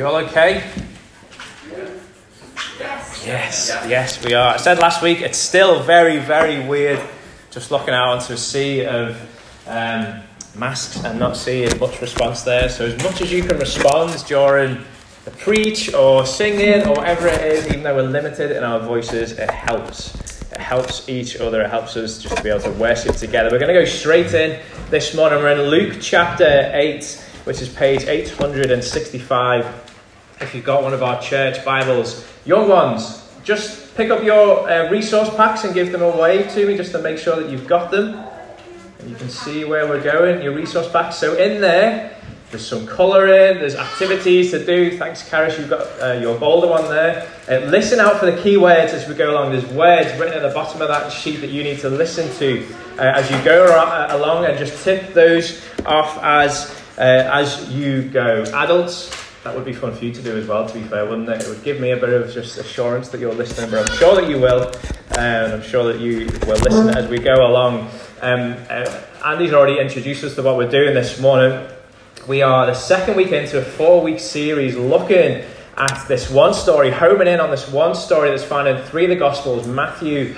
You all okay? Yes. Yes, yes, we are. I said last week, it's still very, very weird just looking out onto a sea of um, masks and not seeing much response there. So, as much as you can respond during the preach or singing or whatever it is, even though we're limited in our voices, it helps. It helps each other, it helps us just to be able to worship together. We're going to go straight in this morning. We're in Luke chapter 8, which is page 865 if you've got one of our church Bibles. Young ones, just pick up your uh, resource packs and give them away to me just to make sure that you've got them. And you can see where we're going, your resource packs. So in there, there's some colouring, there's activities to do. Thanks, Karis, you've got uh, your bolder one there. Uh, listen out for the key words as we go along. There's words written at the bottom of that sheet that you need to listen to uh, as you go uh, along and just tip those off as, uh, as you go. Adults, that would be fun for you to do as well, to be fair, wouldn't it? It would give me a bit of just assurance that you're listening, but I'm sure that you will, and I'm sure that you will listen as we go along. Um, uh, Andy's already introduced us to what we're doing this morning. We are the second week into a four week series looking at this one story, homing in on this one story that's found in three of the Gospels Matthew,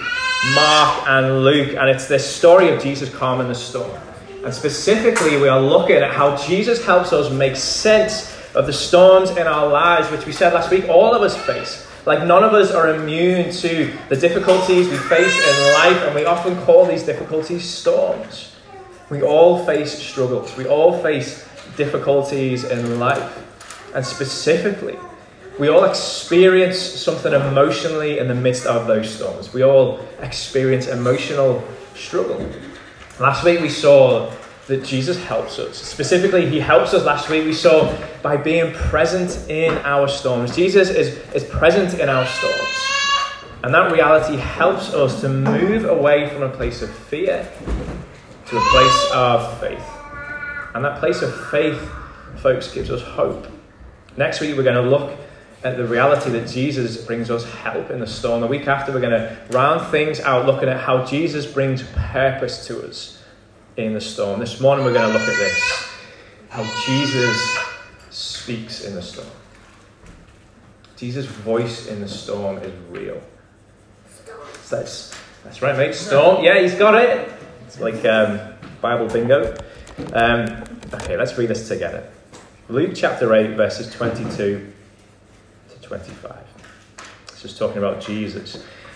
Mark, and Luke, and it's this story of Jesus calming the storm. And specifically, we are looking at how Jesus helps us make sense of the storms in our lives, which we said last week, all of us face. Like, none of us are immune to the difficulties we face in life, and we often call these difficulties storms. We all face struggles, we all face difficulties in life. And specifically, we all experience something emotionally in the midst of those storms. We all experience emotional struggle. Last week we saw that Jesus helps us. Specifically, he helps us last week, we saw by being present in our storms. Jesus is, is present in our storms. And that reality helps us to move away from a place of fear to a place of faith. And that place of faith, folks, gives us hope. Next week, we're going to look at the reality that Jesus brings us help in the storm. The week after, we're going to round things out looking at how Jesus brings purpose to us in the storm. This morning we're going to look at this how Jesus speaks in the storm. Jesus' voice in the storm is real. So that's, that's right, mate. Storm. Yeah, he's got it. It's like um, Bible bingo. Um, okay, let's read this together. Luke chapter 8, verses 22 to 25. This is talking about Jesus.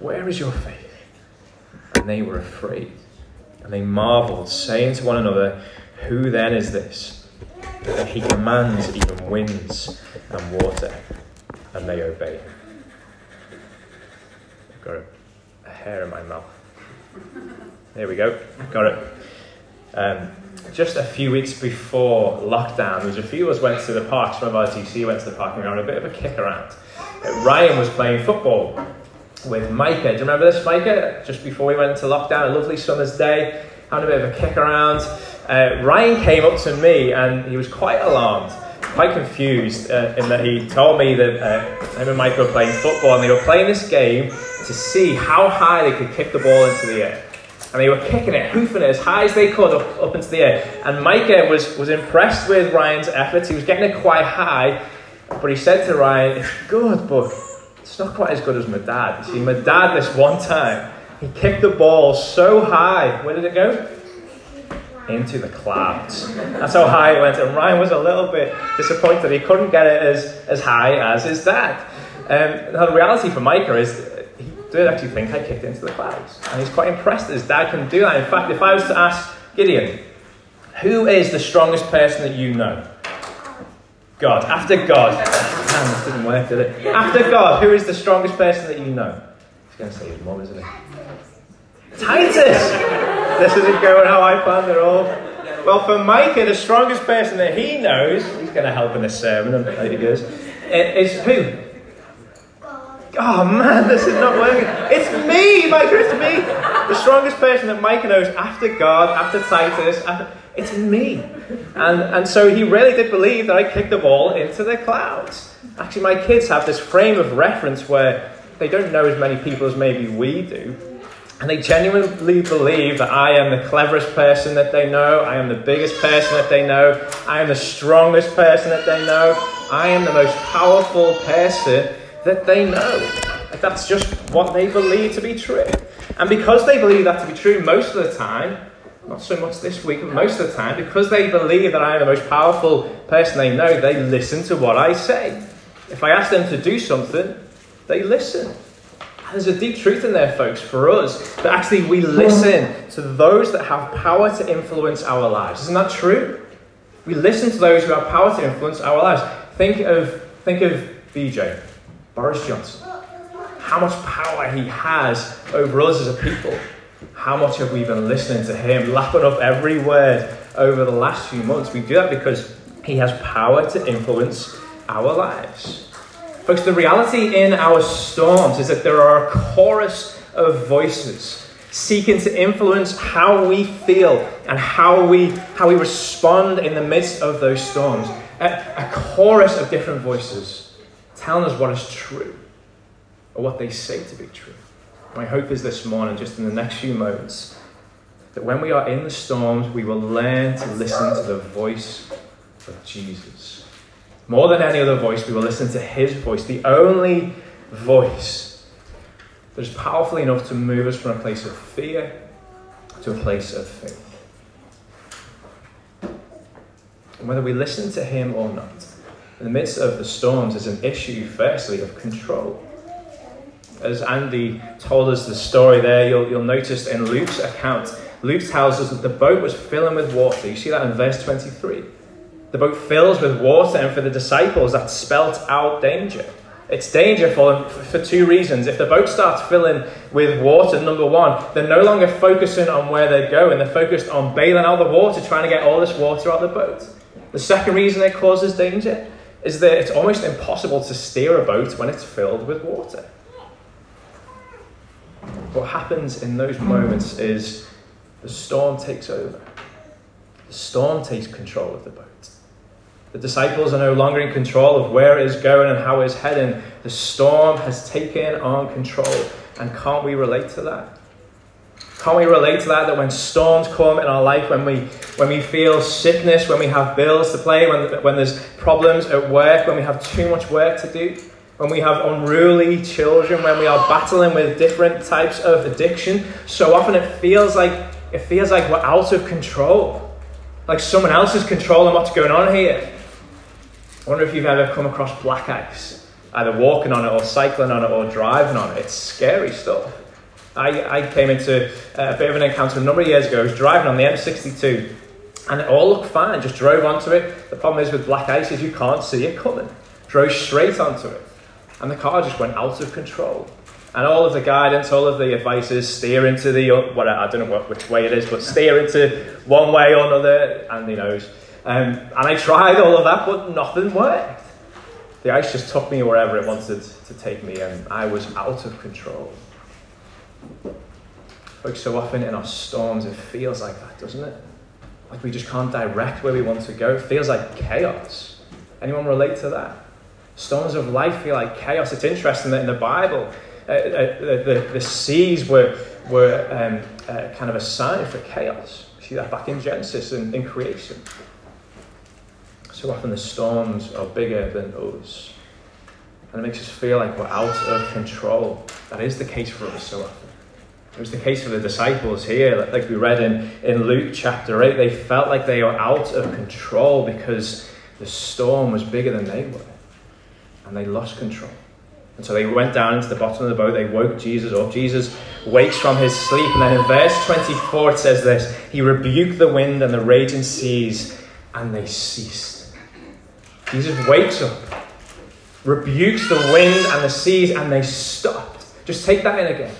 where is your faith? And they were afraid. And they marveled, saying to one another, Who then is this? That he commands even winds and water, and they obey him. I've got a, hair in my mouth. There we go. Got it. Um, just a few weeks before lockdown, there was a few of us went to the park. Some of our TC went to the park and we were on a bit of a kick around. Ryan was playing football with Micah. Do you remember this, Micah? Just before we went into lockdown, a lovely summer's day, having a bit of a kick around. Uh, Ryan came up to me and he was quite alarmed, quite confused, uh, in that he told me that uh, him and Micah were playing football and they were playing this game to see how high they could kick the ball into the air. And they were kicking it, hoofing it as high as they could up, up into the air. And Micah was, was impressed with Ryan's efforts. He was getting it quite high, but he said to Ryan, It's good, but it's not quite as good as my dad. You see, my dad, this one time, he kicked the ball so high. Where did it go? Into the clouds. That's how high it went. And Ryan was a little bit disappointed. He couldn't get it as, as high as his dad. Um, the reality for Micah is he did actually think I kicked into the clouds. And he's quite impressed that his dad can do that. In fact, if I was to ask Gideon, who is the strongest person that you know? God. After God. Damn, this didn't work, did it? After God, who is the strongest person that you know? He's going to say his mom, isn't he? Titus! this isn't going how I planned it all. Well, for Micah, the strongest person that he knows, he's going to help in this sermon, and he goes, is who? Oh man, this is not working. It's me, Mike. It's me. The strongest person that Mike knows after God, after Titus. After, it's me. And, and so he really did believe that I kicked the ball into the clouds. Actually, my kids have this frame of reference where they don't know as many people as maybe we do. And they genuinely believe that I am the cleverest person that they know. I am the biggest person that they know. I am the strongest person that they know. I am the most powerful person that they know. That's just what they believe to be true. And because they believe that to be true most of the time, not so much this week, but most of the time, because they believe that I am the most powerful person they know, they listen to what I say. If I ask them to do something, they listen. There's a deep truth in there, folks, for us, that actually we listen to those that have power to influence our lives. Isn't that true? We listen to those who have power to influence our lives. Think of, think of BJ, Boris Johnson. How much power he has over us as a people. How much have we been listening to him, lapping up every word over the last few months? We do that because he has power to influence our lives. Folks, the reality in our storms is that there are a chorus of voices seeking to influence how we feel and how we, how we respond in the midst of those storms. A, a chorus of different voices telling us what is true or what they say to be true. My hope is this morning, just in the next few moments, that when we are in the storms, we will learn to listen to the voice of Jesus. More than any other voice, we will listen to his voice, the only voice that is powerful enough to move us from a place of fear to a place of faith. And whether we listen to him or not, in the midst of the storms is an issue, firstly, of control. As Andy told us the story there, you'll, you'll notice in Luke's account, Luke tells us that the boat was filling with water. You see that in verse 23. The boat fills with water, and for the disciples, that spelt out danger. It's danger for them for two reasons. If the boat starts filling with water, number one, they're no longer focusing on where they're going. They're focused on bailing out the water, trying to get all this water out of the boat. The second reason it causes danger is that it's almost impossible to steer a boat when it's filled with water. What happens in those moments is the storm takes over. The storm takes control of the boat. The disciples are no longer in control of where it is going and how it's heading. The storm has taken on control. And can't we relate to that? Can't we relate to that? That when storms come in our life, when we, when we feel sickness, when we have bills to pay, when, when there's problems at work, when we have too much work to do, when we have unruly children, when we are battling with different types of addiction, so often it feels like it feels like we're out of control. Like someone else is controlling what's going on here. I wonder if you've ever come across black ice, either walking on it or cycling on it or driving on it. It's scary stuff. I, I came into uh, a bit of an encounter a number of years ago. I was driving on the M62 and it all looked fine. Just drove onto it. The problem is with black ice is you can't see it coming. Drove straight onto it. And the car just went out of control. And all of the guidance, all of the advice is steer into the, what, I don't know what, which way it is, but steer into one way or another. And he knows. Um, and I tried all of that, but nothing worked. The ice just took me wherever it wanted to take me, and I was out of control. Like so often in our storms, it feels like that, doesn't it? Like we just can't direct where we want to go. It feels like chaos. Anyone relate to that? Storms of life feel like chaos. It's interesting that in the Bible, uh, uh, the, the, seas were, were um, uh, kind of a sign for chaos. You see that back in Genesis and in creation. So often the storms are bigger than us. And it makes us feel like we're out of control. That is the case for us so often. It was the case for the disciples here, like we read in, in Luke chapter 8. They felt like they were out of control because the storm was bigger than they were. And they lost control. And so they went down into the bottom of the boat. They woke Jesus up. Jesus wakes from his sleep. And then in verse 24, it says this He rebuked the wind and the raging seas, and they ceased. Jesus wakes up, rebukes the wind and the seas, and they stopped. Just take that in again.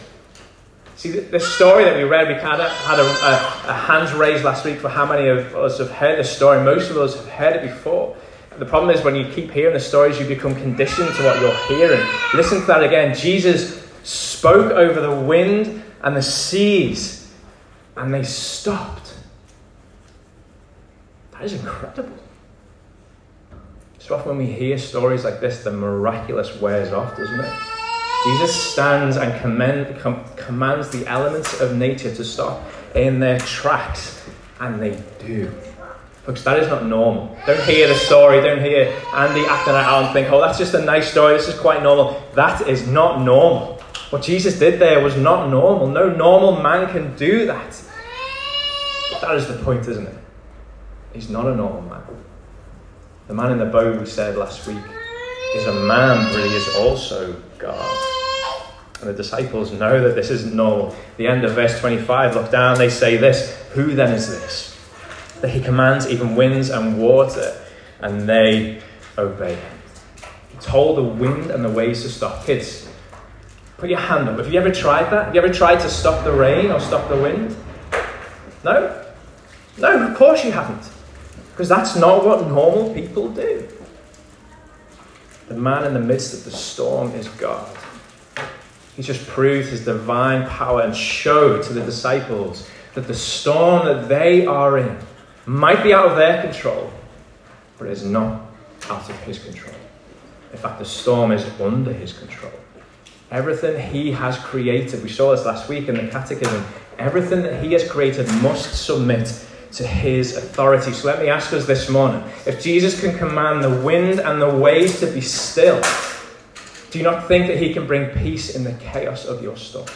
See, the, story that we read, we kind of had a, a, a hands raised last week for how many of us have heard the story. Most of us have heard it before. The problem is when you keep hearing the stories, you become conditioned to what you're hearing. Listen to that again. Jesus spoke over the wind and the seas, and they stopped. That is incredible. So often when we hear stories like this, the miraculous wears off, doesn't it? Jesus stands and com- commands the elements of nature to stop in their tracks, and they do. Folks, that is not normal. Don't hear the story, don't hear Andy acting out and think, oh, that's just a nice story, this is quite normal. That is not normal. What Jesus did there was not normal. No normal man can do that. That is the point, isn't it? He's not a normal man. The man in the boat we said last week is a man, but he is also God. And the disciples know that this isn't normal. The end of verse 25, look down, they say this Who then is this? That he commands even winds and water, and they obey him. He told the wind and the waves to stop. Kids, put your hand up. Have you ever tried that? Have you ever tried to stop the rain or stop the wind? No? No, of course you haven't. Because that's not what normal people do. The man in the midst of the storm is God. He's just proved his divine power and showed to the disciples that the storm that they are in might be out of their control, but is not out of his control. In fact, the storm is under his control. Everything he has created, we saw this last week in the Catechism, everything that he has created must submit to his authority. So let me ask us this morning if Jesus can command the wind and the waves to be still, do you not think that he can bring peace in the chaos of your storm?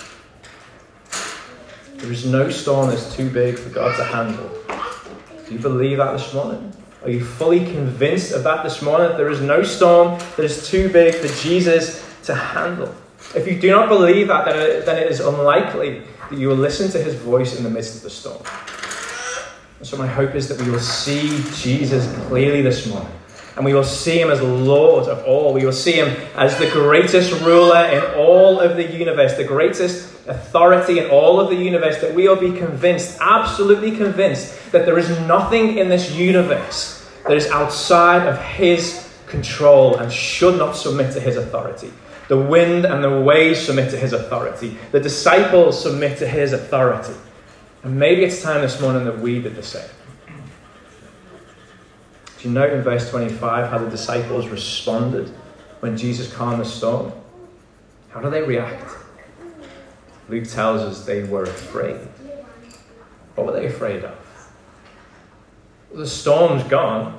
There is no storm that's too big for God to handle. Do you believe that this morning? Are you fully convinced of that this morning? That there is no storm that is too big for Jesus to handle. If you do not believe that, then it is unlikely that you will listen to his voice in the midst of the storm. And so, my hope is that we will see Jesus clearly this morning. And we will see him as Lord of all. We will see him as the greatest ruler in all of the universe, the greatest authority in all of the universe. That we will be convinced, absolutely convinced, that there is nothing in this universe that is outside of his control and should not submit to his authority. The wind and the waves submit to his authority. The disciples submit to his authority. And maybe it's time this morning that we did the same. Do you note in verse 25 how the disciples responded when Jesus calmed the storm? How do they react? Luke tells us they were afraid. What were they afraid of? the storm's gone.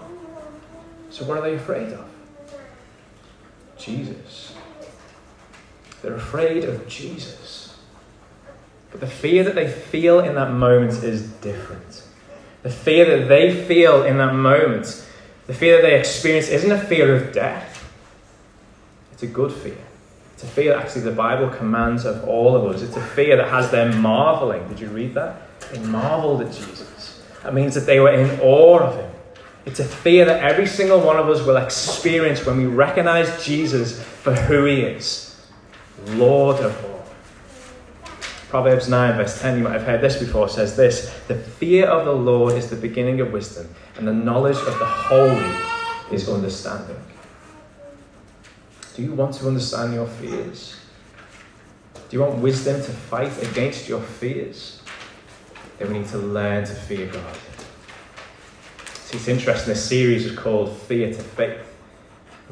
So what are they afraid of? Jesus. They're afraid of Jesus. But the fear that they feel in that moment is different. The fear that they feel in that moment, the fear that they experience, isn't a fear of death. It's a good fear. It's a fear that actually the Bible commands of all of us. It's a fear that has them marveling. Did you read that? They marveled at Jesus. That means that they were in awe of him. It's a fear that every single one of us will experience when we recognize Jesus for who he is Lord of all. Proverbs 9, verse 10, you might have heard this before, says this The fear of the Lord is the beginning of wisdom, and the knowledge of the holy is understanding. Do you want to understand your fears? Do you want wisdom to fight against your fears? Then we need to learn to fear God. See, it's interesting. This series is called Fear to Faith.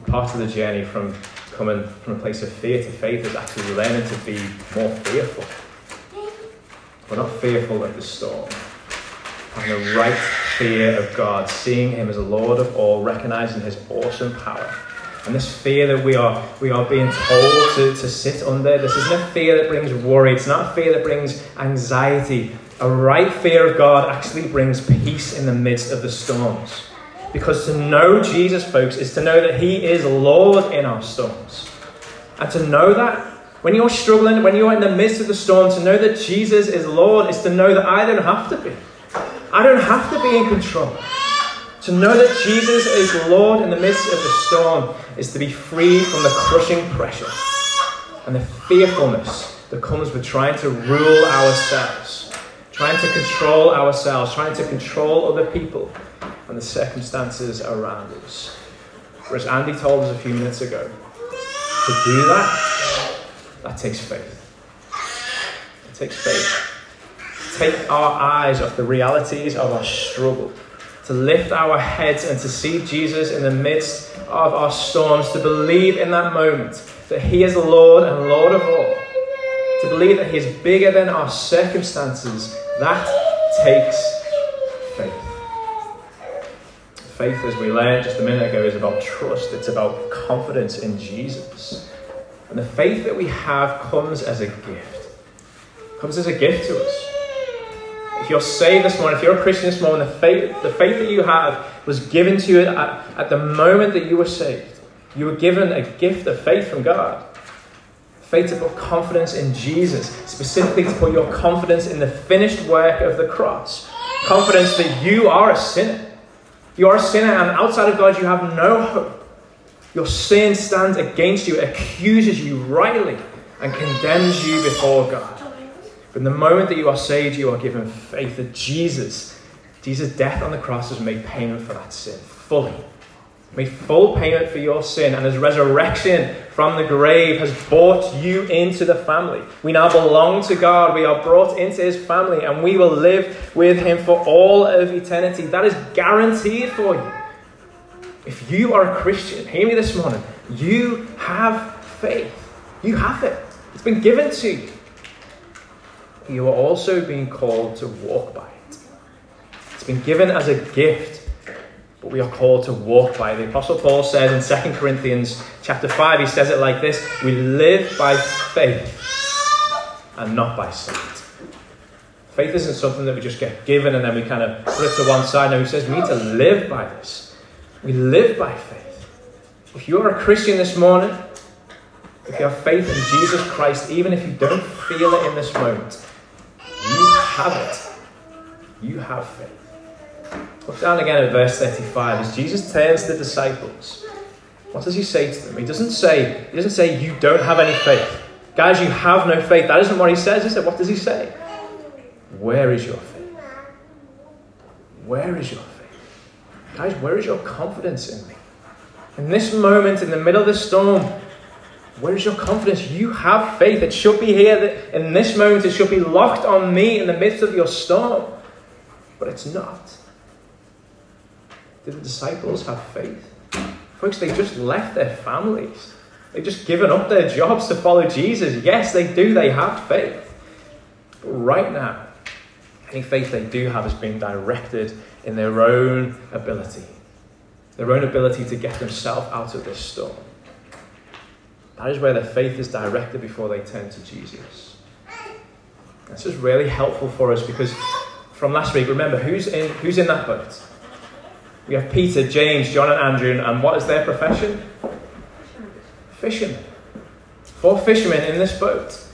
part of the journey from coming from a place of fear to faith is actually learning to be more fearful. We're not fearful of the storm. Having the right fear of God, seeing Him as a Lord of all, recognizing His awesome power. And this fear that we are, we are being told to, to sit under, this isn't a fear that brings worry, it's not a fear that brings anxiety. A right fear of God actually brings peace in the midst of the storms. Because to know Jesus, folks, is to know that He is Lord in our storms. And to know that when you're struggling, when you're in the midst of the storm, to know that Jesus is Lord is to know that I don't have to be. I don't have to be in control. To know that Jesus is Lord in the midst of the storm is to be free from the crushing pressure and the fearfulness that comes with trying to rule ourselves, trying to control ourselves, trying to control other people and the circumstances around us. Whereas Andy told us a few minutes ago, to do that, that takes faith. It takes faith. Take our eyes off the realities of our struggle, to lift our heads and to see Jesus in the midst of our storms, to believe in that moment that He is Lord and Lord of all, to believe that He is bigger than our circumstances, that takes faith. Faith, as we learned just a minute ago, is about trust, it's about confidence in Jesus. And the faith that we have comes as a gift, comes as a gift to us. If you're saved this morning, if you're a Christian this morning, the faith, the faith that you have was given to you at, at the moment that you were saved. You were given a gift of faith from God. Faith to put confidence in Jesus, specifically to put your confidence in the finished work of the cross. Confidence that you are a sinner. You are a sinner, and outside of God, you have no hope. Your sin stands against you, accuses you rightly, and condemns you before God. In the moment that you are saved, you are given faith that Jesus, Jesus' death on the cross has made payment for that sin fully made full payment for your sin, and his resurrection from the grave has brought you into the family. We now belong to God. We are brought into his family, and we will live with him for all of eternity. That is guaranteed for you. If you are a Christian, hear me this morning, you have faith. You have it, it's been given to you. You are also being called to walk by it. It's been given as a gift but we are called to walk by. It. The Apostle Paul says in 2 Corinthians chapter 5, he says it like this We live by faith and not by sight. Faith isn't something that we just get given and then we kind of put it to one side. No, he says we need to live by this. We live by faith. If you are a Christian this morning, if you have faith in Jesus Christ, even if you don't feel it in this moment, you have it. You have faith. Look down again at verse 35. As Jesus turns to the disciples, what does he say to them? He doesn't say, he doesn't say, you don't have any faith. Guys, you have no faith. That isn't what he says, is it? What does he say? Where is your faith? Where is your faith? Guys, where is your confidence in me? In this moment, in the middle of the storm, where is your confidence? You have faith. It should be here. That in this moment, it should be locked on me in the midst of your storm. But it's not. Did the disciples have faith? Folks, they just left their families. They've just given up their jobs to follow Jesus. Yes, they do. They have faith. But right now, any faith they do have is being directed in their own ability, their own ability to get themselves out of this storm. That is where their faith is directed before they turn to Jesus. This is really helpful for us because from last week, remember who's in who's in that boat? We have Peter, James, John, and Andrew, and what is their profession? Fishermen. Four fishermen in this boat.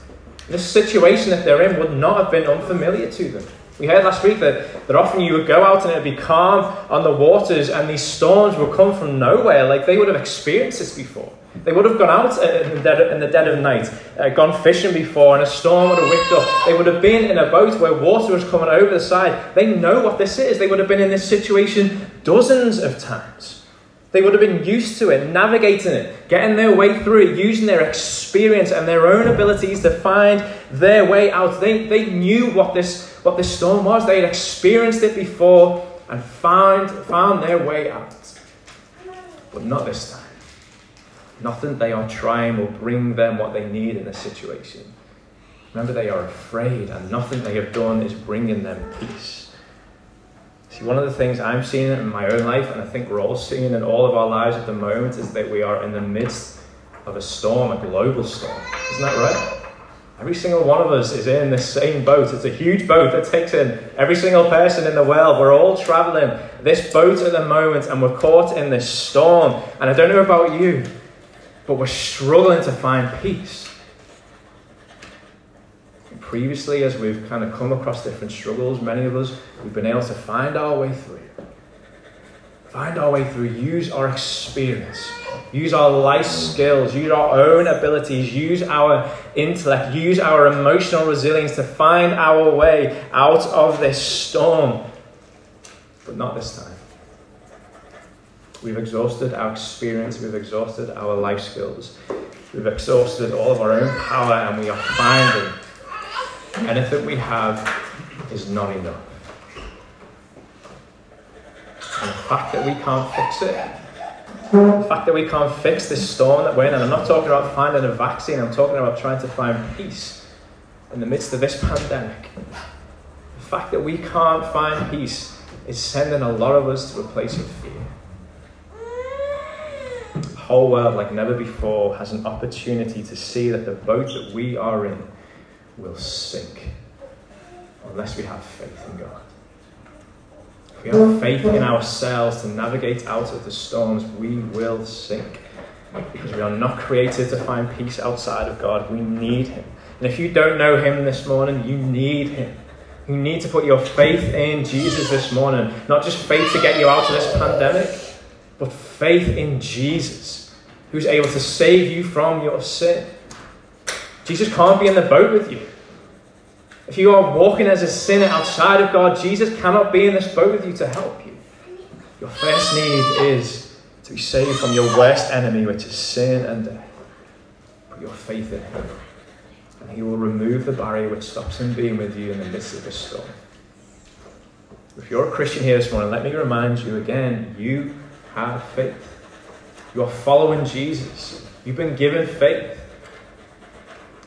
This situation that they're in would not have been unfamiliar to them. We heard last week that, that often you would go out and it would be calm on the waters, and these storms would come from nowhere, like they would have experienced this before. They would have gone out in the dead, in the dead of night, uh, gone fishing before, and a storm would have whipped up. They would have been in a boat where water was coming over the side. They know what this is. They would have been in this situation dozens of times. They would have been used to it, navigating it, getting their way through it, using their experience and their own abilities to find their way out. They, they knew what this, what this storm was. They had experienced it before and found, found their way out. But not this time. Nothing they are trying will bring them what they need in this situation. Remember, they are afraid, and nothing they have done is bringing them peace. See, one of the things I'm seeing in my own life, and I think we're all seeing in all of our lives at the moment, is that we are in the midst of a storm, a global storm. Isn't that right? Every single one of us is in the same boat. It's a huge boat that takes in every single person in the world. We're all traveling this boat at the moment, and we're caught in this storm. And I don't know about you, but we're struggling to find peace. previously, as we've kind of come across different struggles, many of us, we've been able to find our way through. Find our way through, use our experience, use our life skills, use our own abilities, use our intellect, use our emotional resilience to find our way out of this storm. But not this time. We've exhausted our experience, we've exhausted our life skills, we've exhausted all of our own power, and we are finding anything we have is not enough. And the fact that we can't fix it, the fact that we can't fix this storm that we're in, and I'm not talking about finding a vaccine, I'm talking about trying to find peace in the midst of this pandemic. The fact that we can't find peace is sending a lot of us to a place of fear. The whole world, like never before, has an opportunity to see that the boat that we are in will sink unless we have faith in God. If we have mm. faith in ourselves to navigate out of the storms, we will sink. Because we are not created to find peace outside of God. We need Him. And if you don't know Him this morning, you need Him. You need to put your faith in Jesus this morning. Not just faith to get you out of this pandemic, but faith in Jesus, who's able to save you from your sin. Jesus can't be in the boat with you. If you are walking as a sinner outside of God, Jesus cannot be in this boat with you to help you. Your first need is to be saved from your worst enemy, which is sin and death. Put your faith in Him, and He will remove the barrier which stops Him being with you in the midst of the storm. If you're a Christian here this morning, let me remind you again you have faith. You are following Jesus. You've been given faith.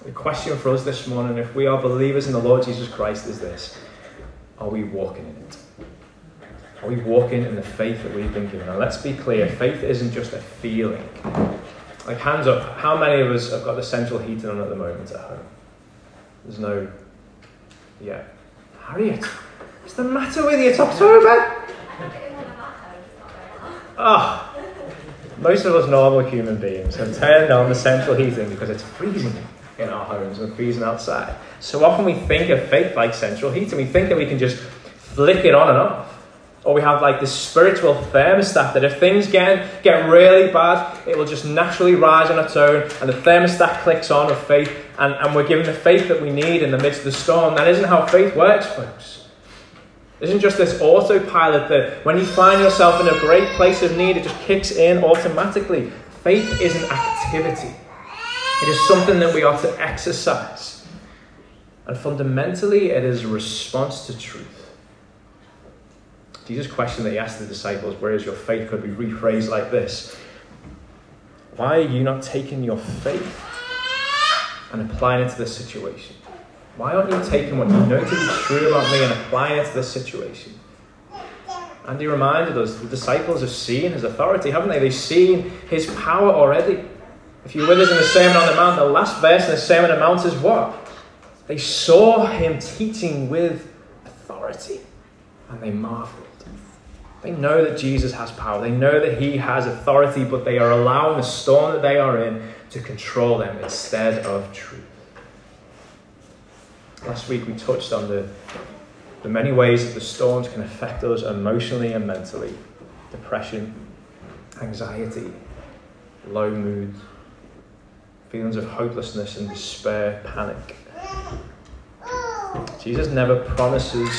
The question for us this morning, if we are believers in the Lord Jesus Christ, is this Are we walking in it? Are we walking in the faith that we've been given? Now, let's be clear faith isn't just a feeling. Like, hands up, how many of us have got the central heating on at the moment at home? There's no. Yeah. Harriet, what's the matter with you? It's October! Ah, oh, most of us normal human beings have turned on the central heating because it's freezing in our homes and freezing outside. So often we think of faith like central heating. We think that we can just flick it on and off. Or we have like this spiritual thermostat that if things get, get really bad, it will just naturally rise on its own and the thermostat clicks on of faith and, and we're given the faith that we need in the midst of the storm. That isn't how faith works, folks. Isn't just this autopilot that when you find yourself in a great place of need, it just kicks in automatically. Faith is an activity. It is something that we are to exercise. And fundamentally, it is a response to truth. Jesus' question that he asked the disciples, Where is your faith? could be rephrased like this Why are you not taking your faith and applying it to this situation? Why aren't you taking what you know to be true about me and applying it to this situation? And he reminded us the disciples have seen his authority, haven't they? They've seen his power already. If you're with us in the Sermon on the Mount, the last verse in the Sermon on the Mount is what? They saw him teaching with authority and they marveled. They know that Jesus has power. They know that he has authority, but they are allowing the storm that they are in to control them instead of truth. Last week we touched on the, the many ways that the storms can affect us emotionally and mentally depression, anxiety, low moods, feelings of hopelessness and despair, panic. Jesus never promises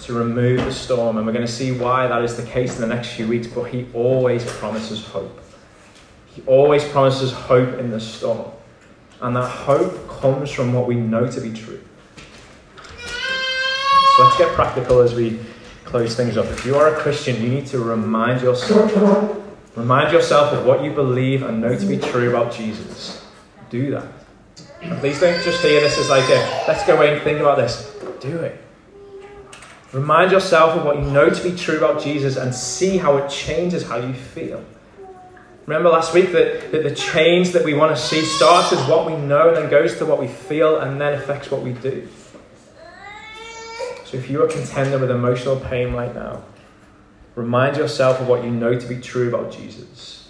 to remove the storm, and we're going to see why that is the case in the next few weeks, but he always promises hope. He always promises hope in the storm. And that hope comes from what we know to be true. Let's get practical as we close things up. If you are a Christian, you need to remind yourself, remind yourself of what you believe and know to be true about Jesus do that. please don't just hear this as like a let's go away and think about this. Do it. Remind yourself of what you know to be true about Jesus and see how it changes how you feel. Remember last week that, that the change that we want to see starts with what we know and then goes to what we feel and then affects what we do. So if you are contending with emotional pain right now, remind yourself of what you know to be true about Jesus.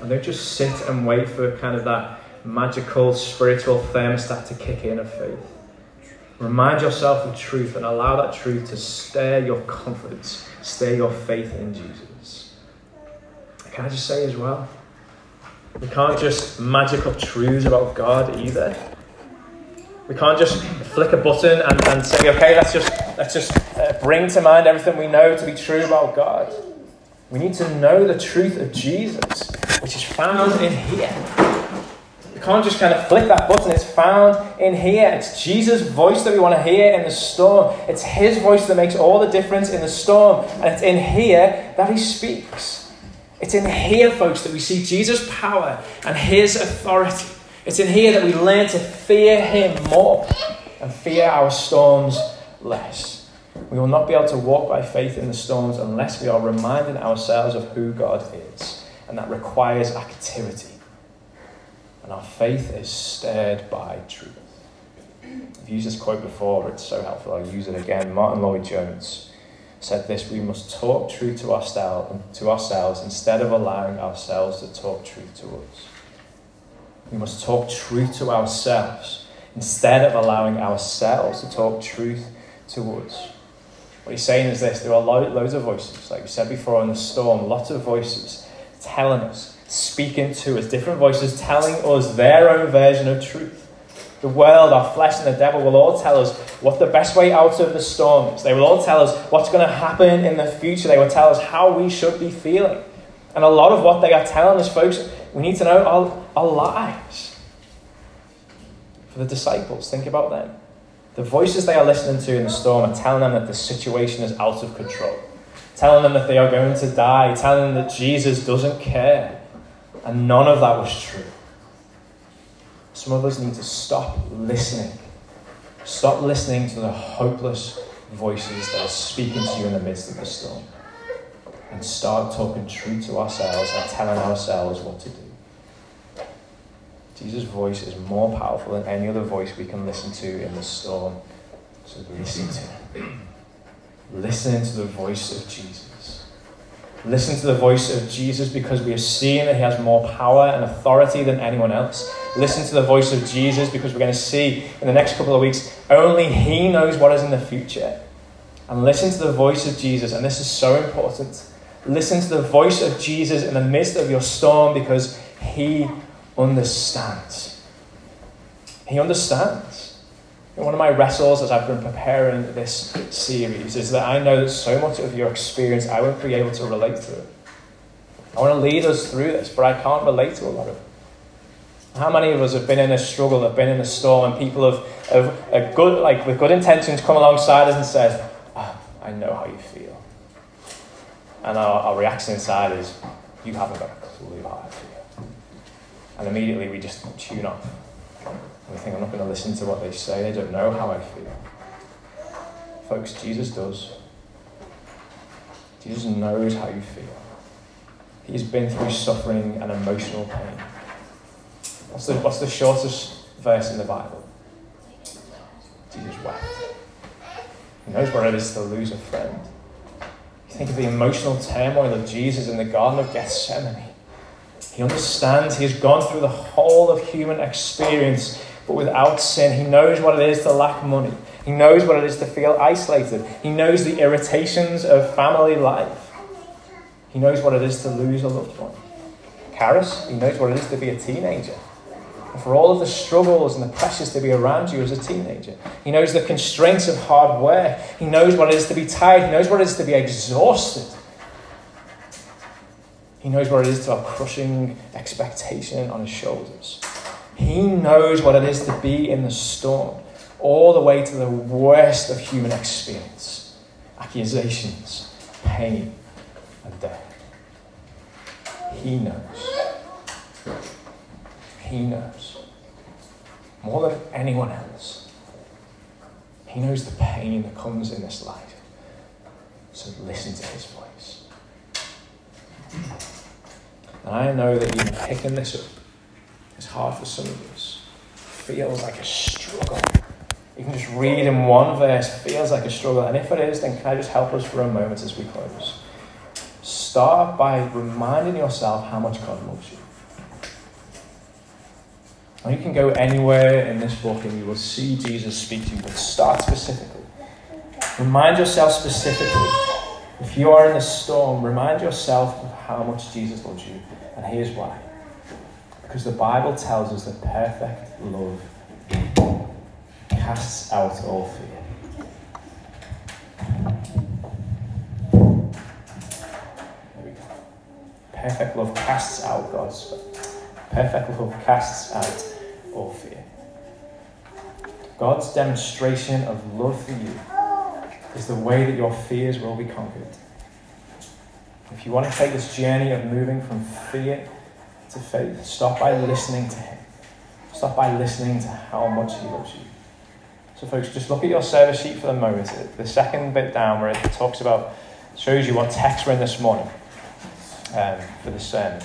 And don't just sit and wait for kind of that magical spiritual thermostat to kick in of faith. Remind yourself of truth and allow that truth to stir your confidence, stir your faith in Jesus. Can I just say as well? We can't just magic up truths about God either. We can't just flick a button and, and say, okay, let's just, let's just uh, bring to mind everything we know to be true about God. We need to know the truth of Jesus, which is found in here. We can't just kind of flick that button, it's found in here. It's Jesus' voice that we want to hear in the storm. It's His voice that makes all the difference in the storm. And it's in here that He speaks. It's in here, folks, that we see Jesus' power and His authority. It's in here that we learn to fear Him more and fear our storms less. We will not be able to walk by faith in the storms unless we are reminding ourselves of who God is. And that requires activity. And our faith is stirred by truth. I've used this quote before, it's so helpful. I'll use it again. Martyn Lloyd-Jones said this We must talk truth to to ourselves instead of allowing ourselves to talk truth to us. We must talk truth to ourselves instead of allowing ourselves to talk truth to us. What he's saying is this there are loads of voices, like we said before in the storm, lots of voices telling us, speaking to us, different voices telling us their own version of truth. The world, our flesh, and the devil will all tell us what the best way out of the storm is. They will all tell us what's going to happen in the future. They will tell us how we should be feeling. And a lot of what they are telling us, folks, we need to know our, are lies. For the disciples, think about them. The voices they are listening to in the storm are telling them that the situation is out of control, telling them that they are going to die, telling them that Jesus doesn't care. And none of that was true. Some of us need to stop listening. Stop listening to the hopeless voices that are speaking to you in the midst of the storm. And start talking true to ourselves and telling ourselves what to do. Jesus' voice is more powerful than any other voice we can listen to in the storm. So listen to. Listen to the voice of Jesus. Listen to the voice of Jesus because we have seen that he has more power and authority than anyone else. Listen to the voice of Jesus because we're going to see in the next couple of weeks only he knows what is in the future. And listen to the voice of Jesus, and this is so important. Listen to the voice of Jesus in the midst of your storm because he understands. He understands. And one of my wrestles as I've been preparing this series is that I know that so much of your experience I won't be able to relate to. I want to lead us through this, but I can't relate to a lot of it. How many of us have been in a struggle, have been in a storm, and people have, have a good, like with good intentions, come alongside us and said, oh, "I know how you feel," and our, our reaction inside is, "You haven't got a clue how I feel." And immediately we just tune off. And we think, I'm not going to listen to what they say. They don't know how I feel. Folks, Jesus does. Jesus knows how you feel. He's been through suffering and emotional pain. What's the, what's the shortest verse in the Bible? Jesus wept. He knows what it is to lose a friend. Think of the emotional turmoil of Jesus in the Garden of Gethsemane. He understands. He has gone through the whole of human experience, but without sin. He knows what it is to lack money. He knows what it is to feel isolated. He knows the irritations of family life. He knows what it is to lose a loved one. Karis, he knows what it is to be a teenager. For all of the struggles and the pressures to be around you as a teenager. He knows the constraints of hard work. He knows what it is to be tired. He knows what it is to be exhausted. He knows what it is to have crushing expectation on his shoulders. He knows what it is to be in the storm, all the way to the worst of human experience accusations, pain, and death. He knows. He knows. More than anyone else. He knows the pain that comes in this life. So listen to his voice. And I know that even picking this up is hard for some of us. Feels like a struggle. Even just reading one verse feels like a struggle. And if it is, then can I just help us for a moment as we close? Start by reminding yourself how much God loves you. And you can go anywhere in this book and you will see Jesus speak to you, but start specifically. Remind yourself specifically. If you are in a storm, remind yourself of how much Jesus loves you. And here's why. Because the Bible tells us that perfect love casts out all fear. There we go. perfect love casts out God's perfect love casts out all fear. God's demonstration of love for you is the way that your fears will be conquered. If you want to take this journey of moving from fear to faith, stop by listening to Him. Stop by listening to how much He loves you. So, folks, just look at your service sheet for the moment. The second bit down where it talks about, shows you what text we're in this morning um, for the sermon.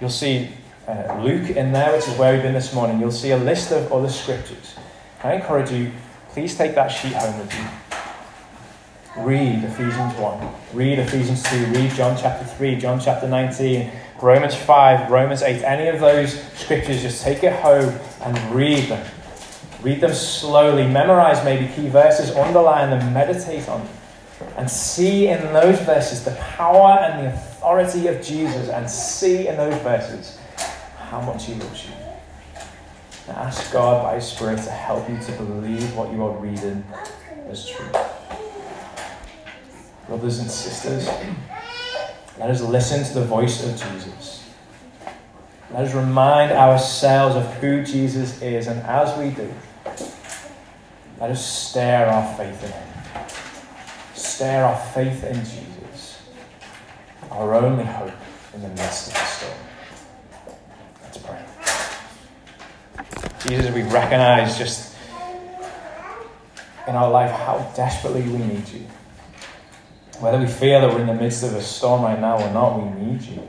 You'll see uh, Luke in there, which is where we've been this morning. You'll see a list of other scriptures. I encourage you, please take that sheet home with you. Read Ephesians 1, read Ephesians 2, read John chapter 3, John chapter 19, Romans 5, Romans 8, any of those scriptures, just take it home and read them. Read them slowly, memorize maybe key verses, underline them, meditate on them, and see in those verses the power and the authority of Jesus, and see in those verses how much He loves you. And ask God by His Spirit to help you to believe what you are reading as true brothers and sisters, let us listen to the voice of Jesus. Let us remind ourselves of who Jesus is, and as we do, let us stare our faith in Him. Stare our faith in Jesus, our only hope in the midst of the storm. Let's pray. Jesus, we recognize just in our life how desperately we need you. Whether we feel that we're in the midst of a storm right now or not, we need you.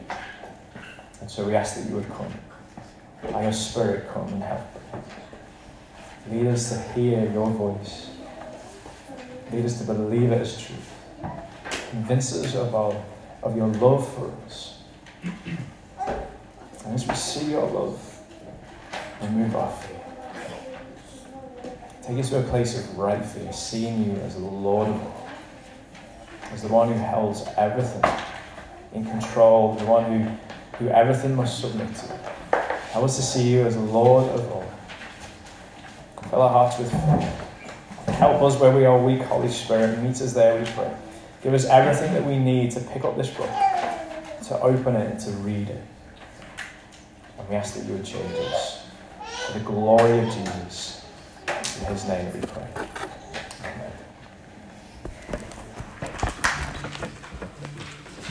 And so we ask that you would come. By your Spirit, come and help. Lead us to hear your voice. Lead us to believe it as truth. Convince us of, our, of your love for us. And as we see your love, remove our fear. Take us to a place of right fear, seeing you as the Lord of all as the one who holds everything in control, the one who, who everything must submit to. Help us to see you as Lord of all. Fill our hearts with faith. Help us where we are weak, Holy Spirit. Meet us there, we pray. Give us everything that we need to pick up this book, to open it, and to read it. And we ask that you would change us. For the glory of Jesus. In his name we pray.